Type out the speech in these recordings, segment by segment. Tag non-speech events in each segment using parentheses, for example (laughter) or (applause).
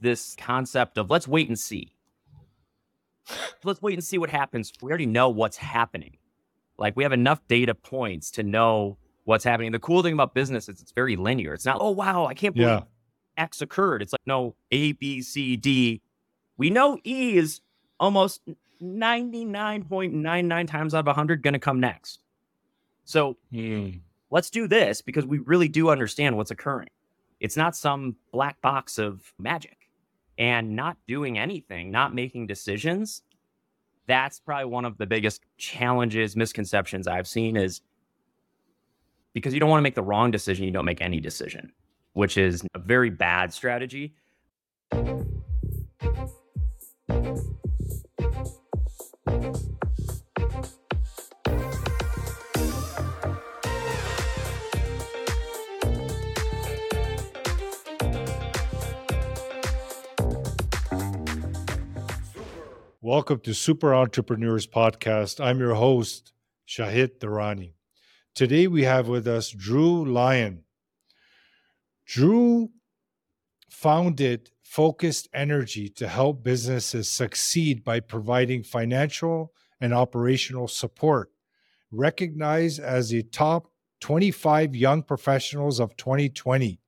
this concept of let's wait and see. let's wait and see what happens. We already know what's happening. Like we have enough data points to know what's happening. The cool thing about business is it's very linear. It's not, oh wow, I can't believe yeah. X occurred. It's like no A, B, C, D. We know E is almost 99.99 times out of 100 going to come next. So hmm. let's do this because we really do understand what's occurring. It's not some black box of magic. And not doing anything, not making decisions, that's probably one of the biggest challenges, misconceptions I've seen is because you don't want to make the wrong decision, you don't make any decision, which is a very bad strategy. Welcome to Super Entrepreneurs Podcast. I'm your host, Shahid Durrani. Today we have with us Drew Lyon. Drew founded Focused Energy to help businesses succeed by providing financial and operational support. Recognized as the top 25 young professionals of 2020,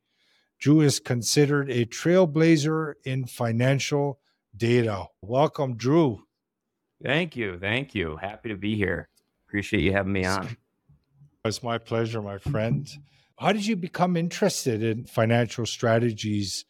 Drew is considered a trailblazer in financial data. Welcome, Drew. Thank you. Thank you. Happy to be here. Appreciate you having me on. It's my pleasure, my friend. How did you become interested in financial strategies?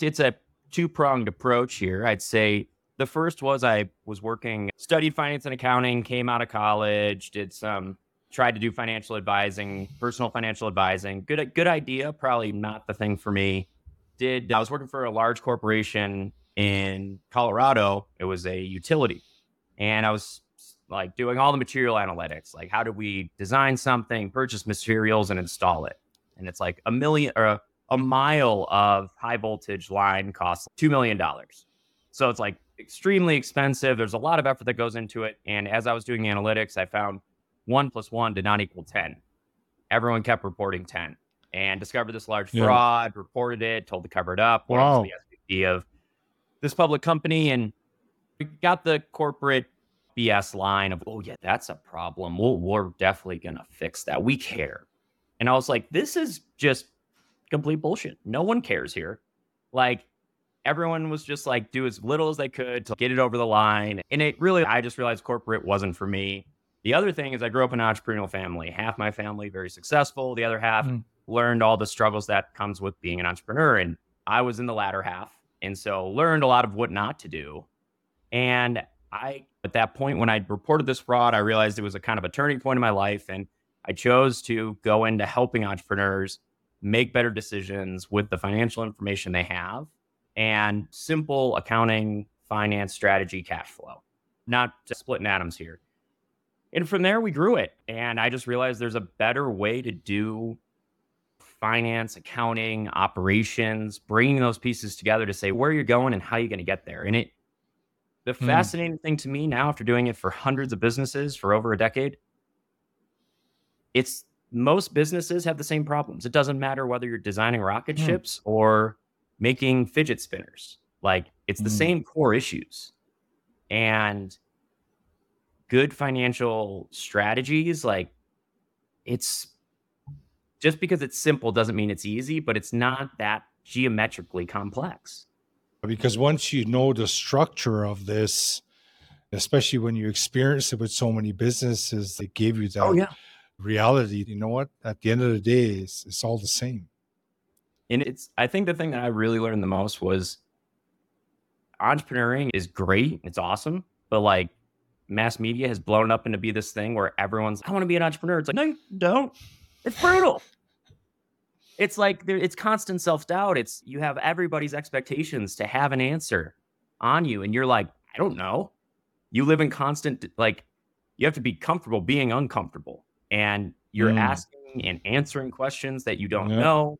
It's a two pronged approach here. I'd say the first was I was working, studied finance and accounting, came out of college, did some, tried to do financial advising, personal financial advising. Good, good idea. Probably not the thing for me. Did I was working for a large corporation in Colorado, it was a utility. And I was like doing all the material analytics, like how do we design something, purchase materials, and install it. And it's like a million or a, a mile of high voltage line costs $2 million. So it's like extremely expensive. There's a lot of effort that goes into it. And as I was doing analytics, I found one plus one did not equal 10. Everyone kept reporting 10 and discovered this large fraud, yeah. reported it, told to cover it up. Wow. The SVP of this public company and we got the corporate BS line of, oh, yeah, that's a problem. We'll, we're definitely going to fix that. We care. And I was like, this is just complete bullshit. No one cares here. Like, everyone was just like, do as little as they could to get it over the line. And it really, I just realized corporate wasn't for me. The other thing is, I grew up in an entrepreneurial family. Half my family very successful. The other half mm. learned all the struggles that comes with being an entrepreneur. And I was in the latter half. And so learned a lot of what not to do. And I, at that point, when I reported this fraud, I realized it was a kind of a turning point in my life. And I chose to go into helping entrepreneurs make better decisions with the financial information they have and simple accounting, finance, strategy, cash flow, not splitting atoms here. And from there, we grew it. And I just realized there's a better way to do finance, accounting, operations, bringing those pieces together to say where you're going and how you're going to get there. And it, the mm. fascinating thing to me now, after doing it for hundreds of businesses for over a decade, it's most businesses have the same problems. It doesn't matter whether you're designing rocket mm. ships or making fidget spinners. Like it's the mm. same core issues. And good financial strategies, like it's just because it's simple doesn't mean it's easy, but it's not that geometrically complex. Because once you know the structure of this, especially when you experience it with so many businesses, they gave you that oh, yeah. reality. You know what? At the end of the day, it's, it's all the same. And it's, I think the thing that I really learned the most was entrepreneuring is great. It's awesome. But like mass media has blown up into be this thing where everyone's, I want to be an entrepreneur. It's like, no, you don't. It's brutal. it's like there, it's constant self doubt. It's you have everybody's expectations to have an answer on you, and you're like, I don't know. You live in constant like you have to be comfortable being uncomfortable, and you're mm. asking and answering questions that you don't know.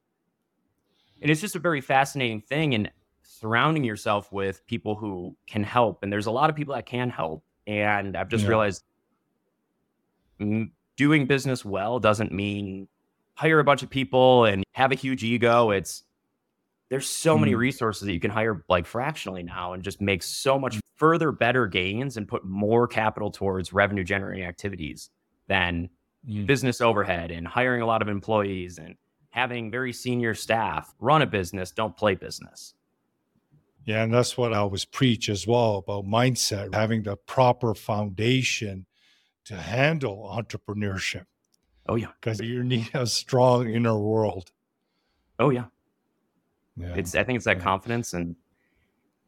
And it's just a very fascinating thing, and surrounding yourself with people who can help. And there's a lot of people that can help, and I've just realized doing business well doesn't mean hire a bunch of people and have a huge ego. It's there's so many Mm. resources that you can hire like fractionally now and just make so much further better gains and put more capital towards revenue generating activities than Mm. business overhead and hiring a lot of employees and having very senior staff run a business don't play business Yeah, and that's what I always preach as well about mindset, having the proper foundation to handle entrepreneurship oh yeah because you need a strong inner world. oh yeah Yeah. it's i think it's that Yeah. confidence and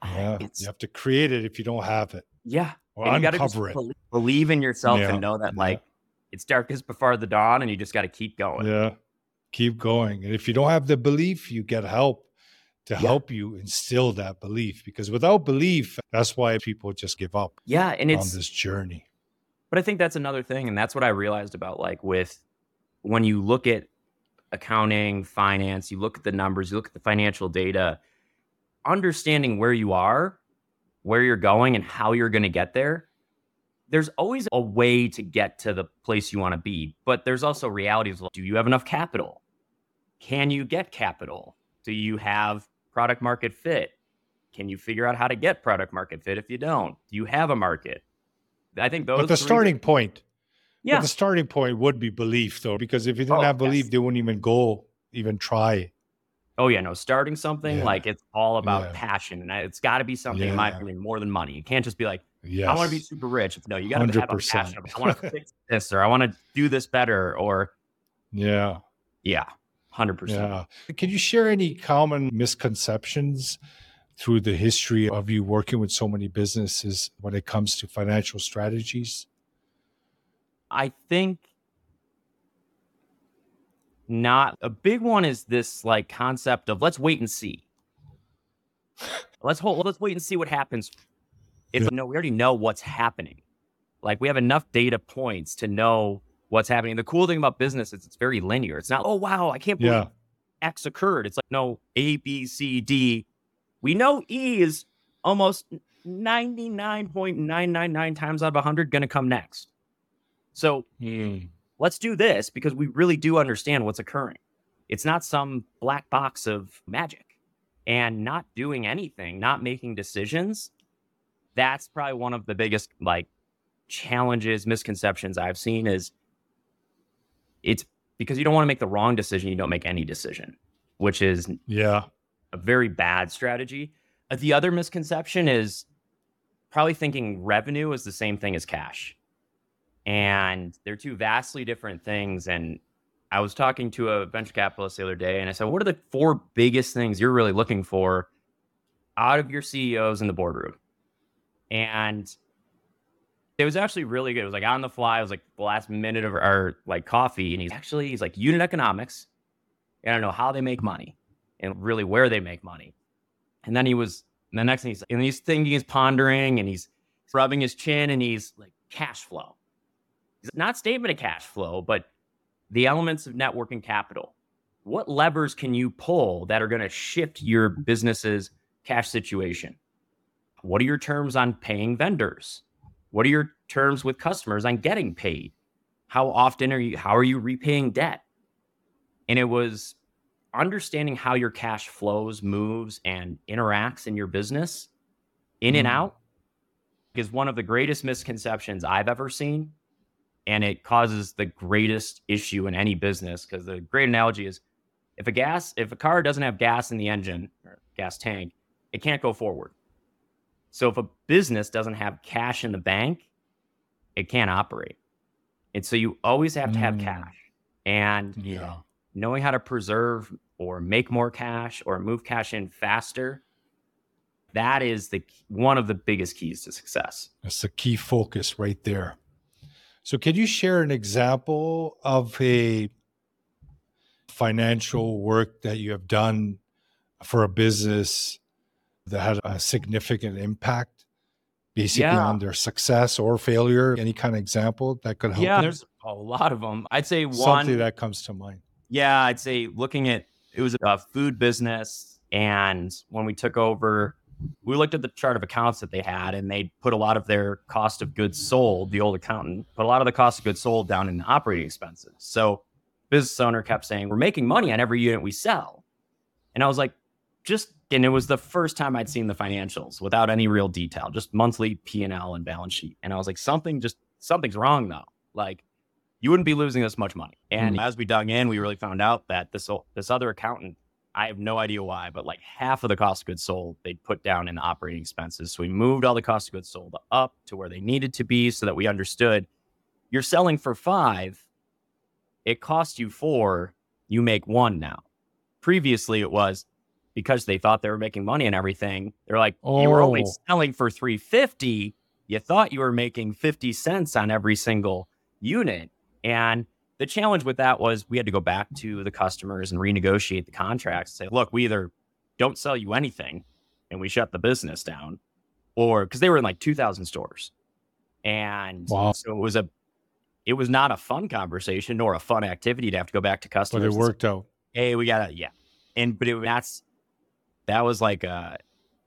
yeah. it's you have to create it if you don't have it yeah or And you gotta uncover it. belie- believe in yourself Yeah, and know that like it's darkest before the dawn and you just got to keep going Yeah. Keep going. And if you don't have the belief, you get help to Yeah. help you instill that belief because without belief, that's why people just give up yeah and on it's this journey. But I think that's another thing. And that's what I realized about like with when you look at accounting, finance, you look at the numbers, you look at the financial data, understanding where you are, where you're going, and how you're going to get there. There's always a way to get to the place you want to be, but there's also realities. Like, do you have enough capital? Can you get capital? Do you have product market fit? Can you figure out how to get product market fit if you don't? Do you have a market? I think those But the starting point, yeah, but the starting point would be belief though, because if you didn't Oh, have belief, yes. they wouldn't even go, even try. Oh yeah, no. Starting something Yeah. like it's all about Yeah. passion, and it's got to be something, in my opinion, more than money. You can't just be like, Yes. I want to be super rich. No, you got to have a 100%. passion. I want to fix this, or I want to do this better, or Yeah. yeah, hundred percent. Can you share any common misconceptions through the history of you working with so many businesses when it comes to financial strategies? I think not a big one is this like concept of let's wait and see. (laughs) let's hold. Let's wait and see what happens. It's Yeah. no, we already know what's happening. Like we have enough data points to know what's happening. The cool thing about business is it's very linear. It's not, oh wow, I can't believe Yeah. X occurred. It's like no A, B, C, D. We know E is almost 99.999 times out of 100 going to come next. So hmm. let's do this because we really do understand what's occurring. It's not some black box of magic. And not doing anything, not making decisions, that's probably one of the biggest like challenges, misconceptions I've seen is it's because you don't want to make the wrong decision, you don't make any decision, which is Yeah. A very bad strategy. Uh, The other misconception is probably thinking revenue is the same thing as cash. And they're two vastly different things. And I was talking to a venture capitalist the other day and I said, What are the four biggest things you're really looking for out of your CEOs in the boardroom? And it was actually really good. It was like on the fly. It was like the last minute of our like coffee. And he's actually, he's like unit economics. And I don't know how they make money and really where they make money. And then he was the next thing he's and he's thinking, he's pondering, and he's rubbing his chin, and he's like cash flow. He's not statement of cash flow, but the elements of net working capital. What levers can you pull that are going to shift your business's cash situation? What are your terms on paying vendors? What are your terms with customers on getting paid? How often are you how are you repaying debt? And it was understanding how your cash flows, moves, and interacts in your business in and Mm. out is one of the greatest misconceptions I've ever seen. And it causes the greatest issue in any business because the great analogy is if a gas, if a car doesn't have gas in the engine or gas tank, it can't go forward. So if a business doesn't have cash in the bank, it can't operate. And so you always have to have Mm. cash. And Yeah. Knowing how to preserve or make more cash or move cash in faster that is the one of the biggest keys to success That's the key focus right there. So, can you share an example of a financial work that you have done for a business that had a significant impact, basically Yeah. on their success or failure? Any kind of example that could help? yeah there's a lot of them i'd say one something that comes to mind. Yeah i'd say looking at it was a food business and when we took over we looked at the chart of accounts that they had and they put a lot of their cost of goods sold the old accountant put a lot of the cost of goods sold down in operating expenses so business owner kept saying we're making money on every unit we sell and i was like just and it was the first time I'd seen the financials without any real detail, just monthly P and L and balance sheet. And I was like, something just something's wrong though. Like you wouldn't be losing this much money. And mm-hmm. as we dug in, we really found out that this this other accountant, I have no idea why, but like half of the cost of goods sold they put down in the operating expenses. So we moved all the cost of goods sold up to where they needed to be so that we understood you're selling for five, it cost you four, you make one now. Previously it was because they thought they were making money and everything. They're like, oh. you were only oh. selling for 350. You thought you were making 50 cents on every single unit. And the challenge with that was we had to go back to the customers and renegotiate the contracts. Say, look, we either don't sell you anything and we shut the business down, or because they were in like 2,000 stores. And wow. so it was a, it was not a fun conversation nor a fun activity to have to go back to customers. But it worked say, out. Hey, we got to, yeah. And, but it, that's, that was like uh,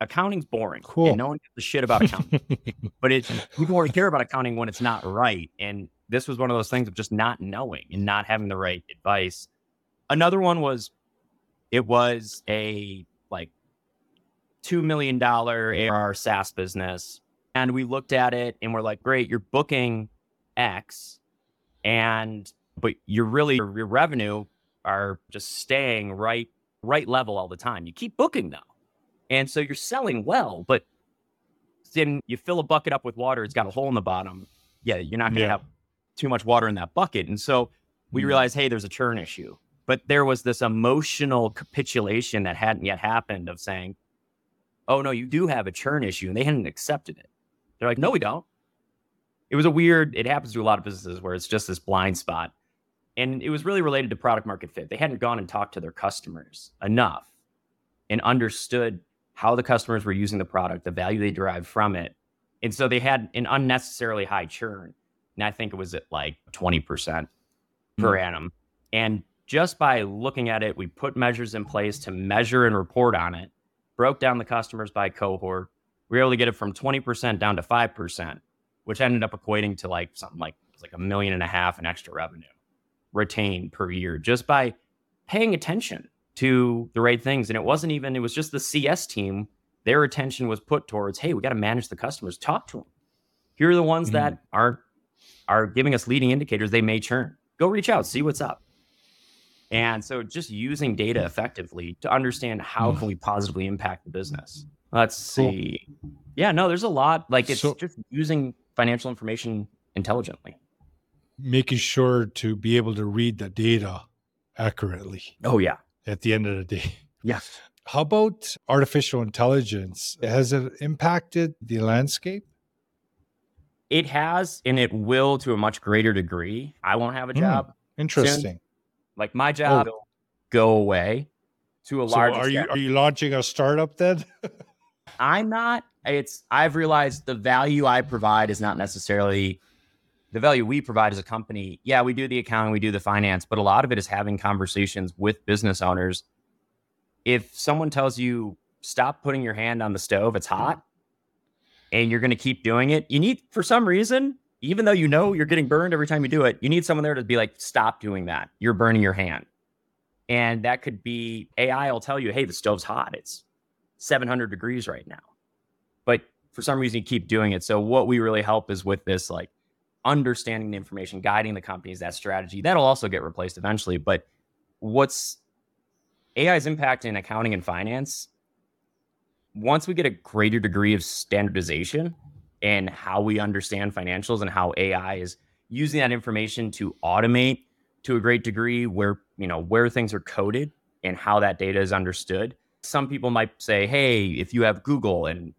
accounting's boring. Cool. And no one gives a shit about accounting. (laughs) but it people only care about accounting when it's not right. And this was one of those things of just not knowing and not having the right advice. Another one was it was a like two million dollar ARR SaaS business. And we looked at it and we're like, great, you're booking X and but you're really your revenue are just staying right right level all the time. You keep booking though. And so you're selling well, but then you fill a bucket up with water, it's got a hole in the bottom. Yeah, you're not going to yeah. have too much water in that bucket. And so we mm. realized, hey, there's a churn issue. But there was this emotional capitulation that hadn't yet happened of saying, oh, no, you do have a churn issue. And they hadn't accepted it. They're like, no, we don't. It was a weird, it happens to a lot of businesses where it's just this blind spot and it was really related to product market fit. They hadn't gone and talked to their customers enough and understood how the customers were using the product, the value they derived from it. And so they had an unnecessarily high churn. And I think it was at like 20% mm. per annum. And just by looking at it, we put measures in place to measure and report on it, broke down the customers by cohort. We were able to get it from 20% down to 5%, which ended up equating to like something like like a million and a half in extra revenue retained per year just by paying attention to the right things. And it wasn't even, it was just the CS team. Their attention was put towards, hey, we got to manage the customers, talk to them. Here are the ones mm-hmm. that are are giving us leading indicators they may churn. Go reach out, see what's up. And so just using data effectively to understand how mm. can we positively impact the business. Let's see. Cool. Yeah, no, there's a lot. Like it's so, just using financial information intelligently making sure to be able to read the data accurately. Oh, yeah. At the end of the day. Yes. How about artificial intelligence? Has it impacted the landscape? It has, and it will to a much greater degree. I won't have a hmm, job. Mm, interesting. Soon. Like my job oh. go away to a so large. Are you are you launching a startup then? I'm not. It's I've realized the value I provide is not necessarily the value we provide as a company, yeah, we do the accounting, we do the finance, but a lot of it is having conversations with business owners. If someone tells you, stop putting your hand on the stove, it's hot, and you're going to keep doing it, you need, for some reason, even though you know you're getting burned every time you do it, you need someone there to be like, stop doing that. You're burning your hand. And that could be AI will tell you, hey, the stove's hot. It's 700 degrees right now. But for some reason, you keep doing it. So, what we really help is with this, like, understanding the information, guiding the companies, that strategy. That'll also get replaced eventually. But what's AI's impact in accounting and finance? Once we get a greater degree of standardization in how we understand financials and how AI is using that information to automate to a great degree where, you know, where things are coded and how that data is understood. Some people might say, hey, if you have Google and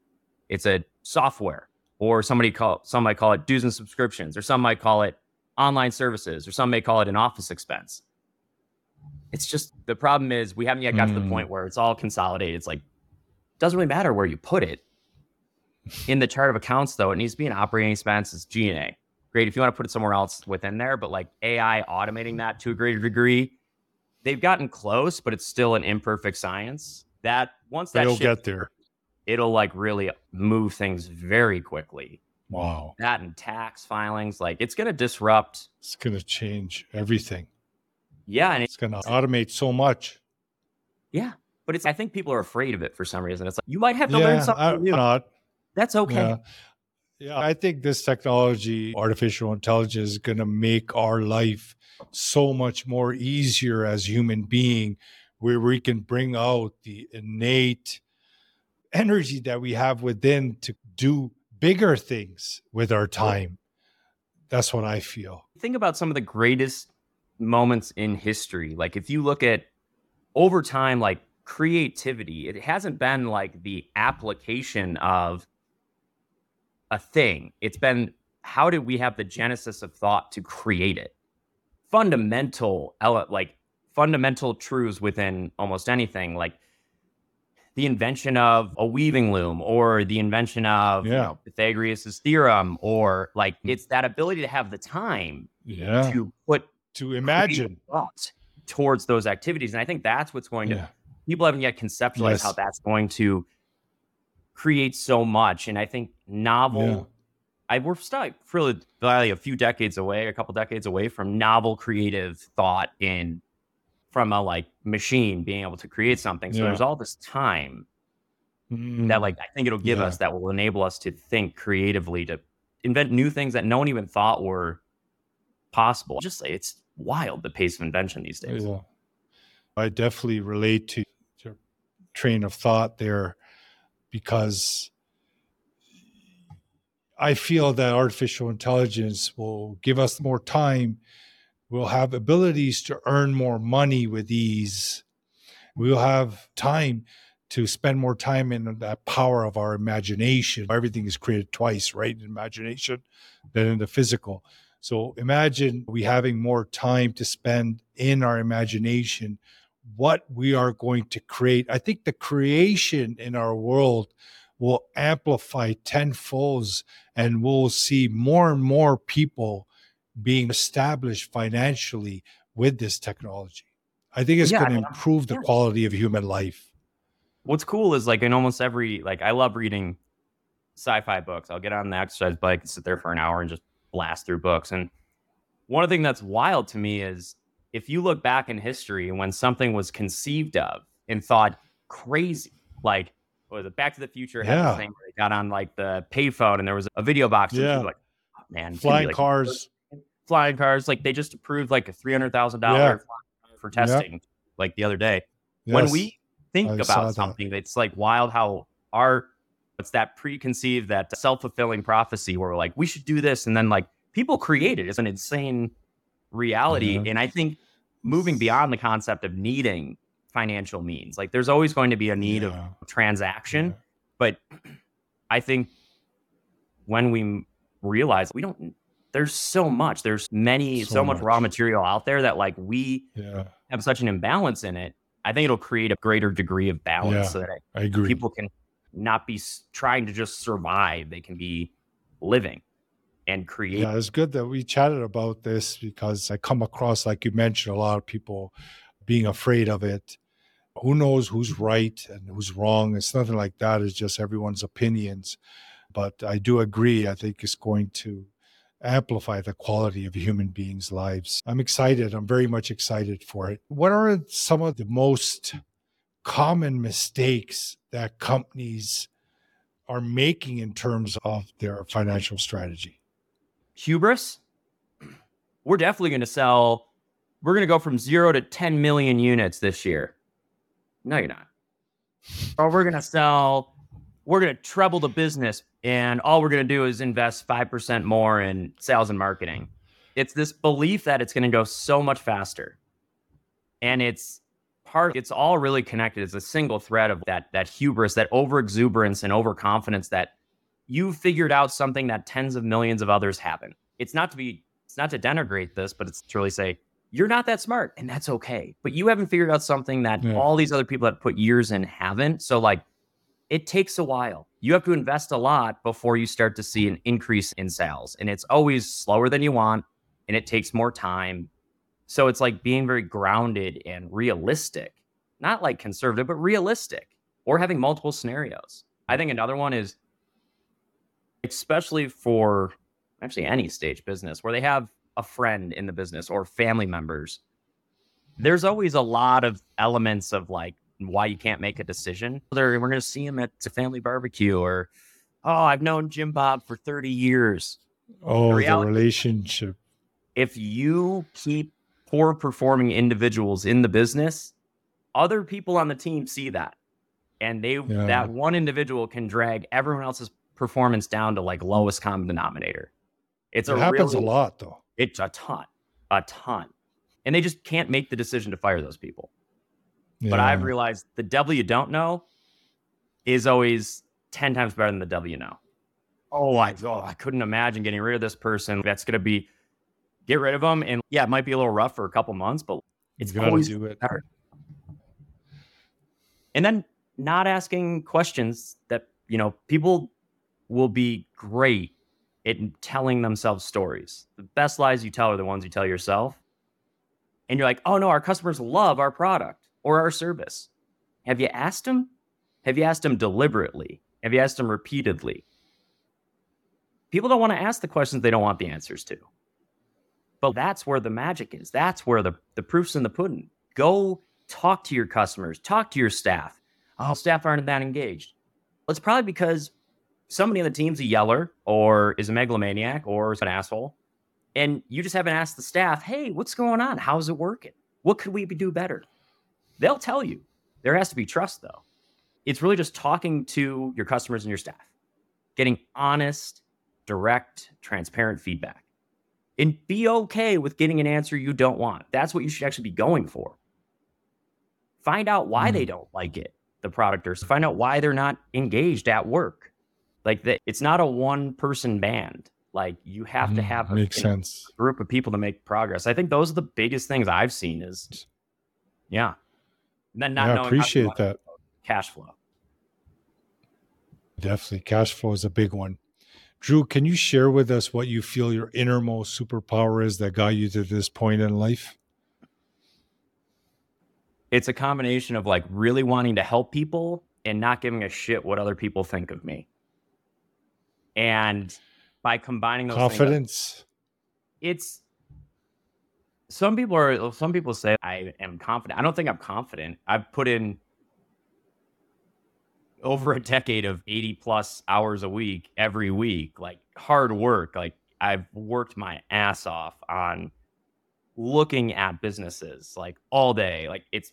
it's a software or somebody call some might call it dues and subscriptions, or some might call it online services, or some may call it an office expense. It's just the problem is we haven't yet got mm. to the hmm. point where it's all consolidated. It's like it doesn't really matter where you put it. In the chart of accounts, though, it needs to be an operating expense. It's G&A. Great if you want to put it somewhere else within there, but like AI automating that to a greater degree, they've gotten close, but it's still an imperfect science. That once that they'll get there, it'll like really move things very quickly. Wow. That and tax filings, like it's going to disrupt. It's going to change everything. Yeah. And it's going to automate so much. Yeah. but it's I think people are afraid of it for some reason. It's like you might have to yeah, learn something new. Not. That's okay. Yeah. yeah, I think this technology, artificial intelligence, is going to make our life so much more easier as human being, where we can bring out the innate energy that we have within to do bigger things with our time. That's what I feel. Think about some of the greatest moments in history. Like if you look at over time, like creativity, it hasn't been like the application of a thing. It's been how did we have the genesis of thought to create it? Fundamental, like fundamental truths within almost anything, like the invention of a weaving loom or the invention of yeah. you know, Pythagoras' theorem, or like mm. it's that ability to have the time yeah. to put to imagine thoughts towards those activities. And I think that's what's going to, people haven't yet conceptualized yes. how that's going to create so much. And I think novel, yeah. I, we're still really a few decades away, a couple decades away from novel creative thought in from a like machine being able to create something. So yeah. there's all this time mm. that like I think it'll give yeah. us that will enable us to think creatively to invent new things that no one even thought were possible. Just say it's wild the pace of invention these days. Yeah. I definitely relate to your train of thought there because I feel that artificial intelligence will give us more time. We'll have abilities to earn more money with ease. We'll have time to spend more time in that power of our imagination. Everything is created twice, right? In imagination than in the physical. So imagine we having more time to spend in our imagination, what we are going to create. I think the creation in our world will amplify tenfold and we'll see more and more people being established financially with this technology. I think it's yeah, going to improve the quality of human life. What's cool is like in almost every like I love reading sci-fi books. I'll get on the exercise bike and sit there for an hour and just blast through books. And one of the things that's wild to me is if you look back in history when something was conceived of and thought crazy, like oh, was it Back to the Future had yeah. thing where they got on like the payphone and there was a video box. Yeah. like, oh, man, flying like, cars, flying cars. Like they just approved like a three hundred thousand yeah. dollar for testing, yep. like the other day. Yes. When we think I about something, that. it's like wild how our it's that preconceived, that self fulfilling prophecy where we're like, we should do this. And then like people create it. It's an insane reality. And I think moving beyond the concept of needing financial means, like there's always going to be a need yeah. of transaction. Yeah. But I think when we realize we don't, there's so much, there's many, so, so much. much. raw material out there that like we yeah. have such an imbalance in it. I think it'll create a greater degree of balance so that I agree. people can not be trying to just survive. They can be living and create. Yeah, it's good that we chatted about this because I come across, like you mentioned, a lot of people being afraid of it. Who knows who's right and who's wrong? It's nothing like that. It's just everyone's opinions. But I do agree. I think it's going to amplify the quality of human beings' lives. I'm excited. I'm very much excited for it. What are some of the most common mistakes that companies are making in terms of their financial strategy? Hubris. We're definitely going to sell. We're going to go from zero to 10 million units this year. No, you're not. or we're going to sell, we're going to treble the business, and all we're going to do is invest 5% more in sales and marketing. It's this belief that it's going to go so much faster. And it's part it's all really connected it's a single thread of that that hubris that over exuberance and overconfidence that you figured out something that tens of millions of others haven't it's not to be it's not to denigrate this but it's to really say you're not that smart and that's okay but you haven't figured out something that yeah. all these other people that put years in haven't so like it takes a while you have to invest a lot before you start to see an increase in sales and it's always slower than you want and it takes more time so it's like being very grounded and realistic, not like conservative, but realistic, or having multiple scenarios. I think another one is, especially for actually any stage business where they have a friend in the business or family members, there's always a lot of elements of like why you can't make a decision. They're, we're going to see him at the family barbecue or, oh, I've known Jim Bob for 30 years. Oh, the, reality, the relationship. If you keep poor performing individuals in the business, other people on the team see that. And they yeah. that one individual can drag everyone else's performance down to like lowest common denominator. It's it a happens really, a lot though. It's a ton, a ton, and they just can't make the decision to fire those people. Yeah. But I've realized the devil you don't know is always ten times better than the devil you know. Oh, I oh, I couldn't imagine getting rid of this person. That's going to be get rid of them, and yeah, it might be a little rough for a couple months, but it's always do it. better. And then not asking questions that you know people will be great at telling themselves stories. The best lies you tell are the ones you tell yourself. And you're like, oh no, our customers love our product or our service. Have you asked them? Have you asked them deliberately? Have you asked them repeatedly? People don't want to ask the questions they don't want the answers to. But that's where the magic is. That's where the, the proof's in the pudding. Go talk to your customers, talk to your staff. Oh, staff aren't that engaged. Well, it's probably because somebody on the team's a yeller or is a megalomaniac or is an asshole. And you just haven't asked the staff, hey, what's going on? How's it working? What could we do better? They'll tell you. There has to be trust, though. It's really just talking to your customers and your staff, getting honest, direct, transparent feedback. And be okay with getting an answer you don't want. That's what you should actually be going for. Find out why mm. they don't like it, the product, or find out why they're not engaged at work like that, it's not a one person band. Like you have mm, to have a, makes sense. group of people to make progress. I think those are the biggest things I've seen is, yeah. And then not yeah, appreciate that cash flow. Definitely, cash flow is a big one. Drew, can you share with us what you feel your innermost superpower is that got you to this point in life? It's a combination of like really wanting to help people and not giving a shit what other people think of me. And by combining those confidence, things, it's some people are uh, some people say I am confident. I don't think I'm confident. I've put in over a decade of 80 plus hours a week every week, like hard work. Like I've worked my ass off on looking at businesses like all day. Like it's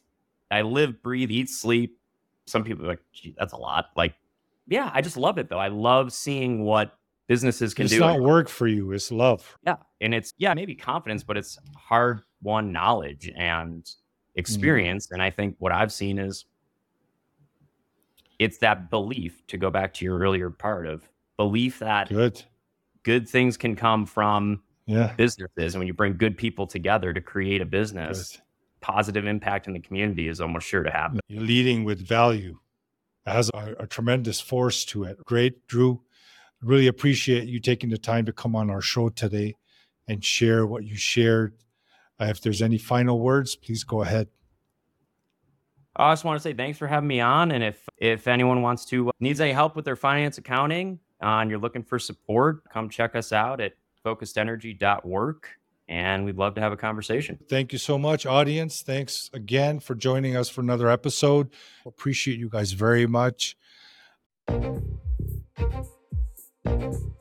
I live, breathe, eat, sleep. Some people are like, that's a lot. Like yeah, I just love it though. I love seeing what businesses can it's do. It's not work for you, it's love. Yeah. And it's, yeah, maybe confidence, but it's hard won knowledge and mm. experience. Mm. And I think what I've seen is it's that belief to go back to your earlier part of belief that good, good things can come from yeah. businesses. And when you bring good people together to create a business, good. positive impact in the community is almost sure to happen. You're leading with value has a, a tremendous force to it. Great, Drew. Really appreciate you taking the time to come on our show today and share what you shared. Uh, if there's any final words, please go ahead. I just want to say thanks for having me on. And if if anyone wants to uh, needs any help with their finance accounting uh, and you're looking for support, come check us out at focusedenergy.work and we'd love to have a conversation. Thank you so much, audience. Thanks again for joining us for another episode. Appreciate you guys very much. Thank you.